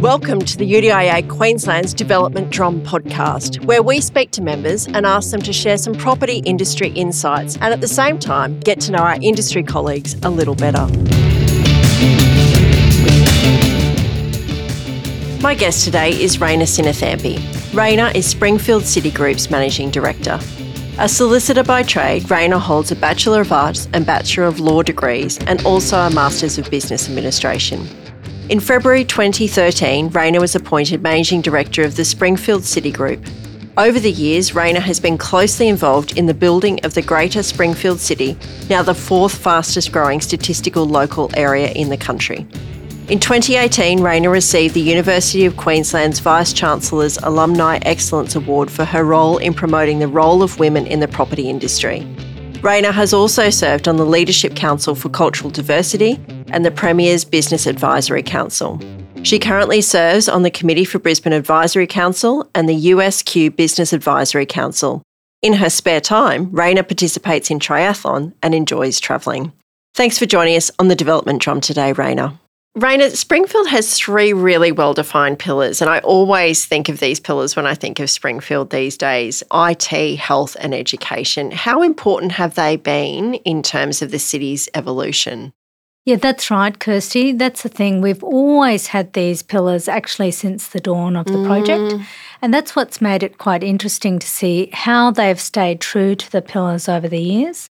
Welcome to the UDIA Queensland's Development Drum podcast, where we speak to members and ask them to share some property industry insights and at the same time get to know our industry colleagues a little better. My guest today is Raina Sinnathamby. Raina is Springfield City Group's Managing Director. A solicitor by trade, Raina holds a Bachelor of Arts and Bachelor of Law degrees and also a Masters of Business Administration. In February 2013, Raina was appointed Managing Director of the Springfield City Group. Over the years, Raina has been closely involved in the building of the Greater Springfield City, now the fourth fastest growing statistical local area in the country. In 2018, Raina received the University of Queensland's Vice Chancellor's Alumni Excellence Award for her role in promoting the role of women in the property industry. Raina has also served on the Leadership Council for Cultural Diversity and the Premier's Business Advisory Council. She currently serves on the Committee for Brisbane Advisory Council and the USQ Business Advisory Council. In her spare time, Raina participates in triathlon and enjoys travelling. Thanks for joining us on the Development Drum today, Raina. Raina, Springfield has three really well defined pillars, and I always think of these pillars when I think of Springfield these days IT, health, and education. How important have they been in terms of the city's evolution? Yeah, that's right, Kirsty. That's the thing. We've always had these pillars actually since the dawn of the mm. project. And that's what's made it quite interesting to see how they've stayed true to the pillars over the years.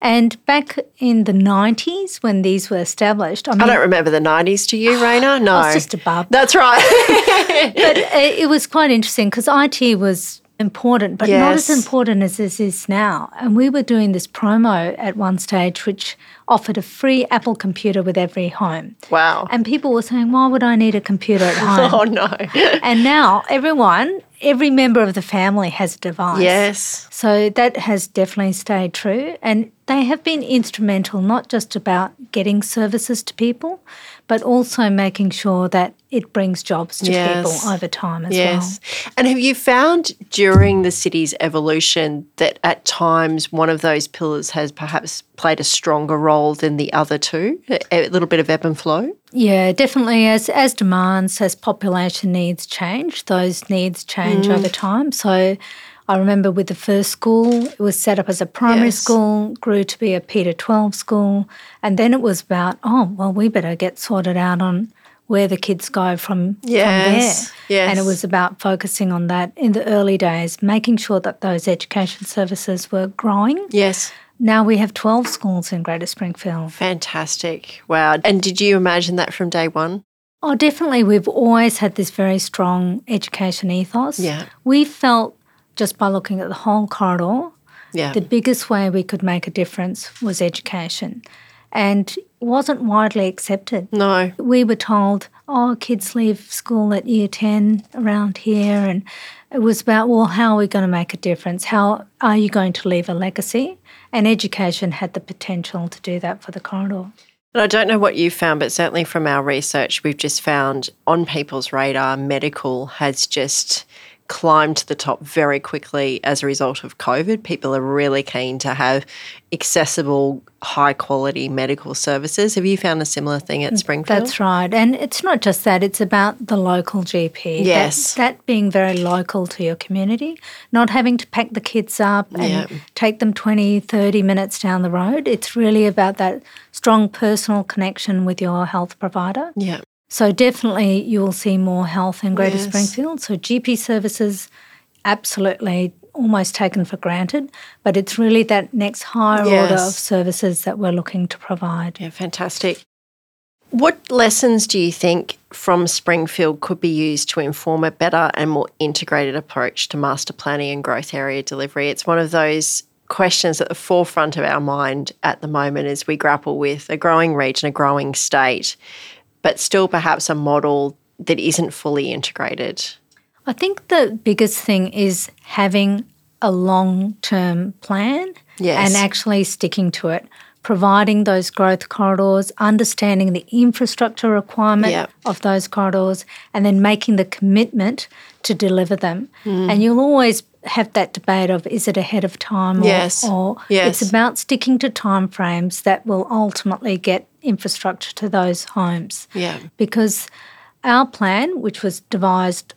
And back in the 90s, when these were established, I, mean, I don't remember the 90s to you, Raina. No. I was just a bub. That's right. but uh, it was quite interesting because IT was important, but yes. not as important as this is now. And we were doing this promo at one stage, which offered a free Apple computer with every home. Wow. And people were saying, why would I need a computer at home? oh, no. and now everyone, every member of the family has a device. Yes. So that has definitely stayed true. And they have been instrumental not just about getting services to people, but also making sure that it brings jobs to yes. people over time as yes. well. And have you found during the city's evolution that at times one of those pillars has perhaps played a stronger role than the other two? A little bit of ebb and flow? Yeah, definitely. As as demands, as population needs change, those needs change mm. over time. So I remember with the first school, it was set up as a primary yes. school, grew to be a P to 12 school. And then it was about, oh, well, we better get sorted out on where the kids go from, yes. from there. Yes. And it was about focusing on that in the early days, making sure that those education services were growing. Yes. Now we have 12 schools in Greater Springfield. Fantastic. Wow. And did you imagine that from day one? Oh, definitely. We've always had this very strong education ethos. Yeah. We felt just by looking at the whole corridor, yeah. the biggest way we could make a difference was education. And wasn't widely accepted. No. We were told, oh, kids leave school at year 10 around here. And it was about, well, how are we going to make a difference? How are you going to leave a legacy? And education had the potential to do that for the corridor. And I don't know what you found, but certainly from our research, we've just found on people's radar, medical has just climbed to the top very quickly as a result of COVID. People are really keen to have accessible, high quality medical services. Have you found a similar thing at Springfield? That's right. And it's not just that, it's about the local GP. Yes. That, that being very local to your community, not having to pack the kids up and yeah. take them 20, 30 minutes down the road. It's really about that strong personal connection with your health provider. Yeah. So definitely you will see more health in Greater yes. Springfield. So GP services, absolutely almost taken for granted, but it's really that next higher yes. order of services that we're looking to provide. Yeah, fantastic. What lessons do you think from Springfield could be used to inform a better and more integrated approach to master planning and growth area delivery? It's one of those questions at the forefront of our mind at the moment as we grapple with a growing region, a growing state but still perhaps a model that isn't fully integrated? I think the biggest thing is having a long term plan yes. and actually sticking to it. Providing those growth corridors, understanding the infrastructure requirement yep. of those corridors, and then making the commitment to deliver them. Mm. And you'll always have that debate of is it ahead of time or, yes. or yes. it's about sticking to timeframes that will ultimately get infrastructure to those homes. Yeah. Because our plan, which was devised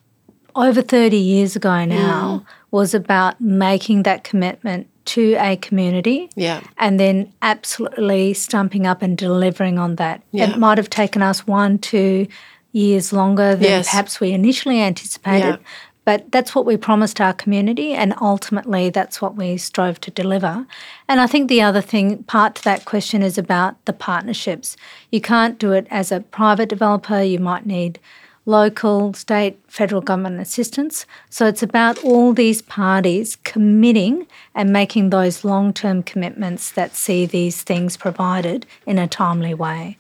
over 30 years ago now, mm. was about making that commitment to a community yeah. and then absolutely stumping up and delivering on that. Yeah. It might have taken us one, two years longer than yes. perhaps we initially anticipated, yeah. But that's what we promised our community, and ultimately that's what we strove to deliver. And I think the other thing, part to that question, is about the partnerships. You can't do it as a private developer, you might need local, state, federal government assistance. So it's about all these parties committing and making those long term commitments that see these things provided in a timely way.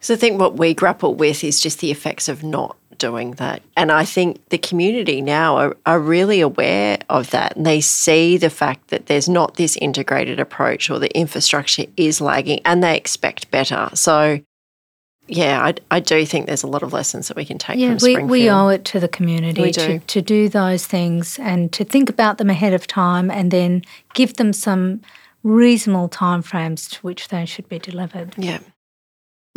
So I think what we grapple with is just the effects of not doing that. And I think the community now are, are really aware of that and they see the fact that there's not this integrated approach or the infrastructure is lagging and they expect better. So yeah, I, I do think there's a lot of lessons that we can take yeah, from Springfield. We, we owe it to the community to, to do those things and to think about them ahead of time and then give them some reasonable timeframes to which they should be delivered. Yeah.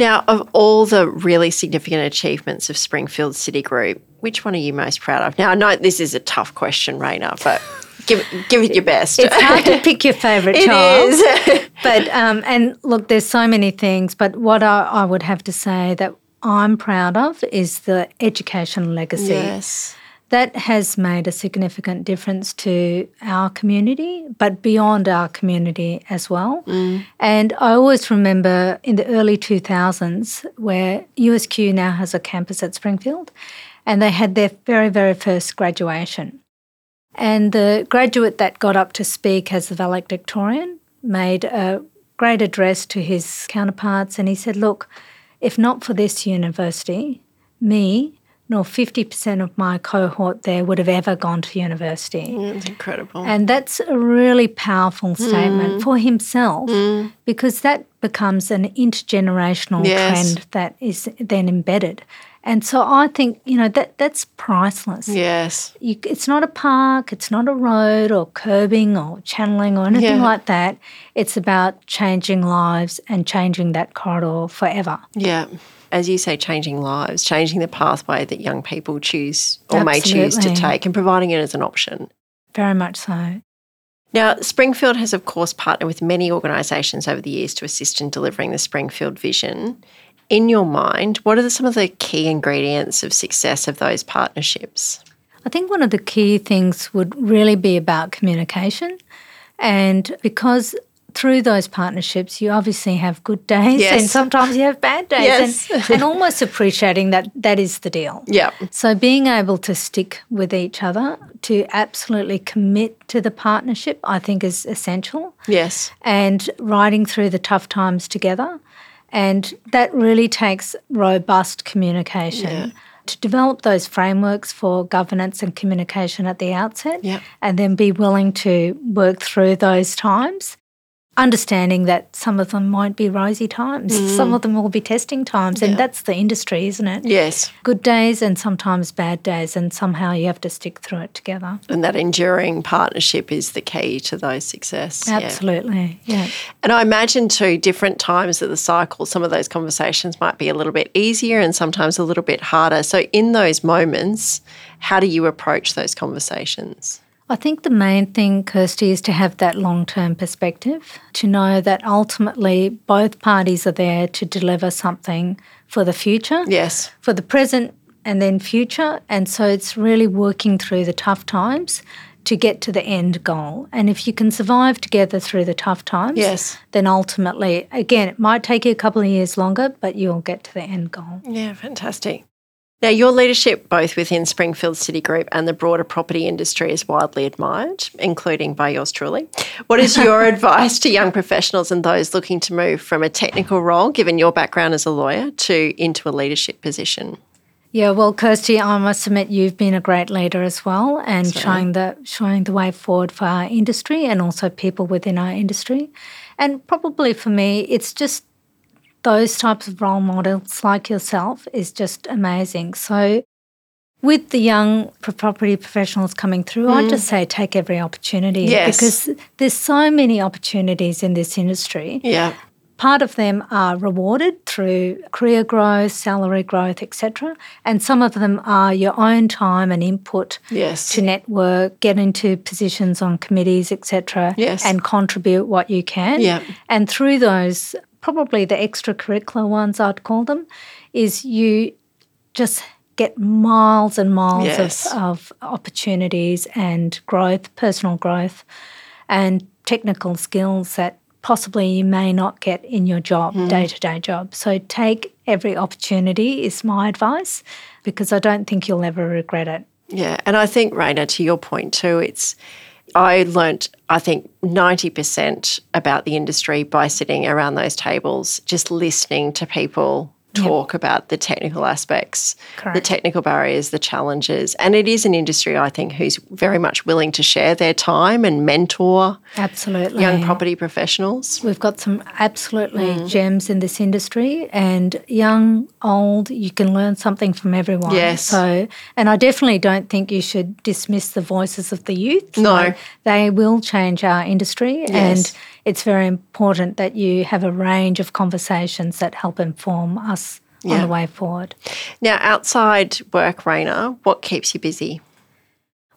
Now, of all the really significant achievements of Springfield City Group, which one are you most proud of? Now, I know this is a tough question, Raina, but give give it your best. It's hard to pick your favourite child. It is. but um, and look, there's so many things. But what I, I would have to say that I'm proud of is the education legacy. Yes. That has made a significant difference to our community, but beyond our community as well. Mm. And I always remember in the early 2000s where USQ now has a campus at Springfield, and they had their very, very first graduation. And the graduate that got up to speak as the valedictorian made a great address to his counterparts and he said, Look, if not for this university, me nor 50% of my cohort there would have ever gone to university. Mm, that's incredible. And that's a really powerful statement mm. for himself mm. because that becomes an intergenerational yes. trend that is then embedded. And so I think, you know, that that's priceless. Yes. You, it's not a park, it's not a road or curbing or channeling or anything yeah. like that. It's about changing lives and changing that corridor forever. Yeah. As you say, changing lives, changing the pathway that young people choose or Absolutely. may choose to take and providing it as an option. Very much so. Now, Springfield has, of course, partnered with many organisations over the years to assist in delivering the Springfield vision in your mind, what are some of the key ingredients of success of those partnerships? I think one of the key things would really be about communication. And because through those partnerships, you obviously have good days yes. and sometimes you have bad days. Yes. And, and almost appreciating that that is the deal. Yeah. So being able to stick with each other, to absolutely commit to the partnership, I think is essential. Yes. And riding through the tough times together. And that really takes robust communication. Yeah. To develop those frameworks for governance and communication at the outset, yeah. and then be willing to work through those times understanding that some of them won't be rosy times, mm. some of them will be testing times, and that's the industry, isn't it? Yes. Good days and sometimes bad days, and somehow you have to stick through it together. And that enduring partnership is the key to those success. Absolutely, yeah. yeah. And I imagine too, different times of the cycle, some of those conversations might be a little bit easier and sometimes a little bit harder. So, in those moments, how do you approach those conversations? I think the main thing, Kirsty, is to have that long term perspective, to know that ultimately both parties are there to deliver something for the future. Yes. For the present and then future. And so it's really working through the tough times to get to the end goal. And if you can survive together through the tough times, yes. then ultimately, again, it might take you a couple of years longer, but you'll get to the end goal. Yeah, fantastic. Now, your leadership, both within Springfield City Group and the broader property industry, is widely admired, including by yours truly. What is your advice to young professionals and those looking to move from a technical role, given your background as a lawyer, to into a leadership position? Yeah, well, Kirsty, I must admit you've been a great leader as well, and so. showing the showing the way forward for our industry and also people within our industry. And probably for me, it's just those types of role models like yourself is just amazing. So, with the young property professionals coming through, mm. I just say take every opportunity yes. because there's so many opportunities in this industry. Yeah. part of them are rewarded through career growth, salary growth, etc. And some of them are your own time and input Yes. to network, get into positions on committees, etc. Yes. And contribute what you can. Yeah. And through those, probably the extracurricular ones I'd call them, is you just get miles and miles Yes. of, of opportunities and growth, personal growth, and technical skills that possibly you may not get in your job, day to day job. So take every opportunity, is my advice, because I don't think you'll ever regret it. Yeah, and I think Raina, to your point too, it's I learnt I think ninety percent about the industry by sitting around those tables, just listening to people talk about the technical aspects, the technical barriers, the challenges, and it is an industry I think who's very much willing to share their time and mentor Absolutely. young property professionals. We've got some absolutely Mm. gems in this industry, and young, old, you can learn something from everyone. Yes. So, and I definitely don't think you should dismiss the voices of the youth. No. Like, they will change our industry, and it's very important that you have a range of conversations that help inform us on Yeah. the way forward. Now, outside work, Raina, what keeps you busy?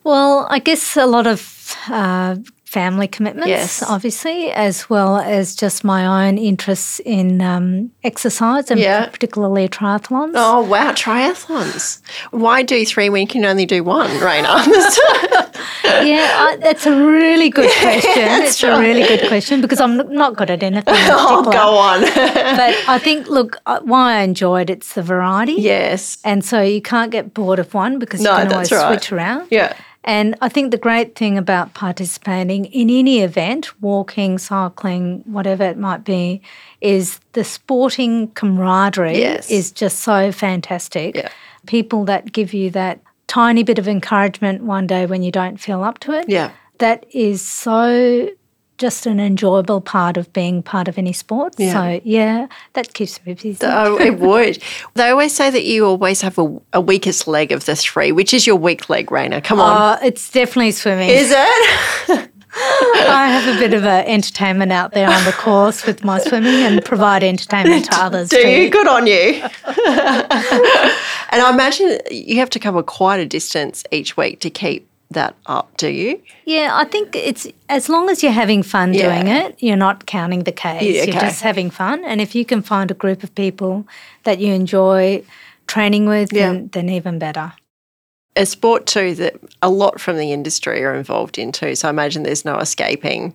Well, I guess a lot of uh, family commitments, Yes. obviously, as well as just my own interests in um, exercise and Yeah. particularly triathlons. Oh wow, triathlons! Why do three when you can only do one, Raina? Yeah, I, that's a really good question. that's it's a really good question because I'm not good at anything. Oh, go on. But I think, look, uh, why I enjoy it, it's the variety. yes. And so you can't get bored of one because No, you can always right. switch around. Yeah. And I think the great thing about participating in any event, walking, cycling, whatever it might be, is the sporting camaraderie Yes. is just so fantastic. Yeah. People that give you that tiny bit of encouragement one day when you don't feel up to it. Yeah. That is so just an enjoyable part of being part of any sport. Yeah. So yeah, that keeps me busy. Oh, it would. They always say that you always have a, a weakest leg of the three. Which is your weak leg, Raina? Come on. Uh, it's definitely swimming. is it? I have a bit of a entertainment out there on the course with my swimming and provide entertainment to others Do too. you? Good on you. and I imagine you have to cover quite a distance each week to keep that up, do you? Yeah, I think it's as long as you're having fun Yeah. doing it, you're not counting the Ks. Yeah, You're just having fun. And if you can find a group of people that you enjoy training with, Yeah. then, then even better. A sport too that a lot from the industry are involved in too. So I imagine there's no escaping.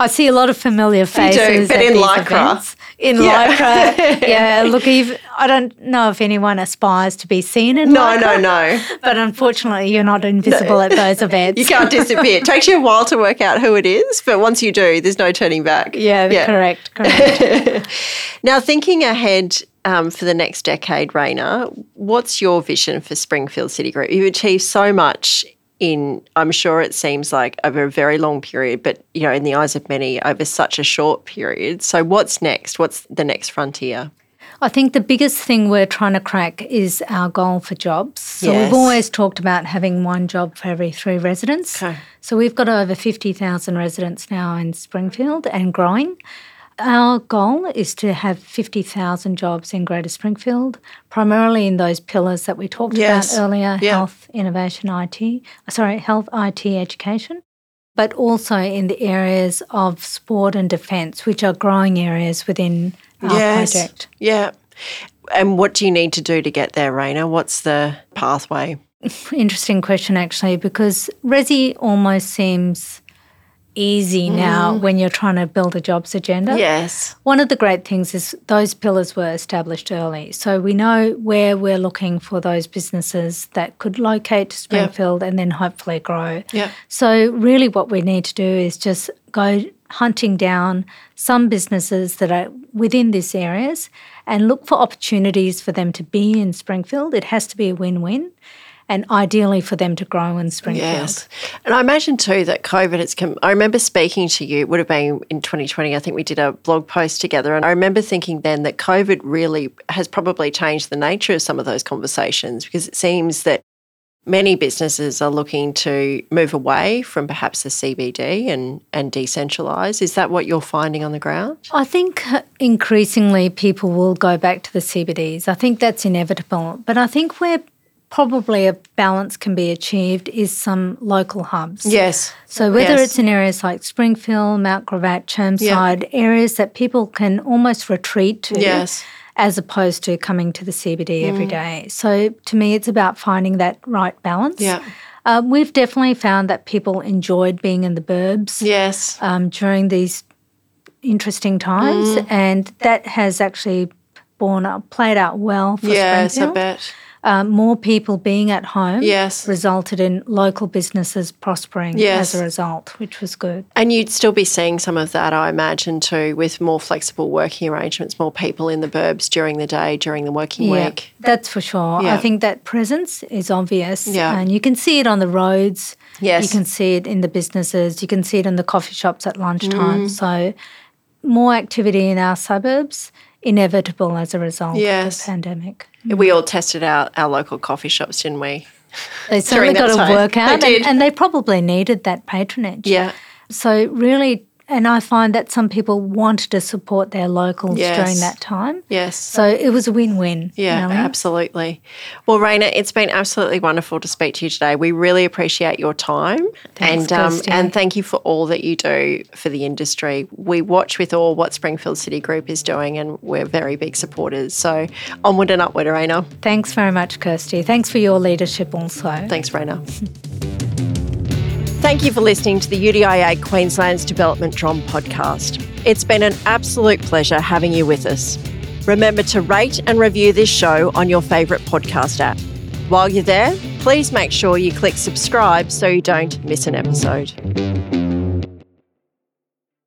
I see a lot of familiar faces. do, but in lycra. events. In Yeah. lycra, yeah. Look, I don't know if anyone aspires to be seen in No, lycra, no, no. but unfortunately, you're not invisible at those events. You can't disappear. It takes you a while to work out who it is, but once you do, there's no turning back. Yeah, correct, correct. Now, thinking ahead um, for the next decade, Raina, what's your vision for Springfield City Group? You've achieved so much in, I'm sure it seems like over a very long period, but you know, in the eyes of many, over such a short period. So, what's next? What's the next frontier? I think the biggest thing we're trying to crack is our goal for jobs. So Yes. we've always talked about having one job for every three residents. Okay. So we've got over 50,000 residents now in Springfield and growing. Our goal is to have 50,000 jobs in Greater Springfield, primarily in those pillars that we talked Yes. about earlier Yeah. health, innovation, IT, sorry, health, IT, education, but also in the areas of sport and defence, which are growing areas within our project. Yeah. And what do you need to do to get there, Raina? What's the pathway? Interesting question, actually, because Resi almost seems easy now mm. when you're trying to build a jobs agenda. Yes. One of the great things is those pillars were established early. So we know where we're looking for those businesses that could locate to Springfield and then hopefully grow. Yeah. So, really, what we need to do is just go hunting down some businesses that are within these areas and look for opportunities for them to be in Springfield. It has to be a win win. And ideally for them to grow in Springfield. Yes. And I imagine too that COVID has come. I remember speaking to you, it would have been in 2020. I think we did a blog post together. And I remember thinking then that COVID really has probably changed the nature of some of those conversations because it seems that many businesses are looking to move away from perhaps the CBD and, and decentralise. Is that what you're finding on the ground? I think increasingly people will go back to the CBDs. I think that's inevitable. But I think where probably a balance can be achieved is some local hubs. Yes. So whether Yes. it's in areas like Springfield, Mount Gravatt, Chermside, areas that people can almost retreat to. Yes. As opposed to coming to the CBD every Mm. day. So to me, it's about finding that right balance. Yeah. Uh, we've definitely found that people enjoyed being in the burbs Yes. um, during these interesting times, Mm. and that has actually borne up, played out well for yes, I Springfield. bet. Um, more people being at home Yes. resulted in local businesses prospering Yes. as a result, which was good. And you'd still be seeing some of that, I imagine, too, with more flexible working arrangements, more people in the burbs during the day, during the working week. that's for sure. Yeah. I think that presence is obvious, Yeah. and you can see it on the roads. Yes. you can see it in the businesses. You can see it in the coffee shops at lunchtime. Mm. So, more activity in our suburbs inevitable as a result Yes. of the pandemic. We all tested out our local coffee shops, didn't we? They certainly got time. to work They did. and, and they probably needed that patronage. Yeah. So really, and I find that some people wanted to support their locals Yes. during that time. Yes. So it was a win-win. Yeah, really. absolutely. Well, Raina, it's been absolutely wonderful to speak to you today. We really appreciate your time Thanks, and um, and thank you for all that you do for the industry. We watch with awe what Springfield City Group is doing, and we're very big supporters. So onward and upward, Raina. Thanks very much, Kirsty. Thanks for your leadership also. Thanks, Raina. Thank you for listening to the UDIA Queensland's Development Drum podcast. It's been an absolute pleasure having you with us. Remember to rate and review this show on your favourite podcast app. While you're there, please make sure you click subscribe so you don't miss an episode.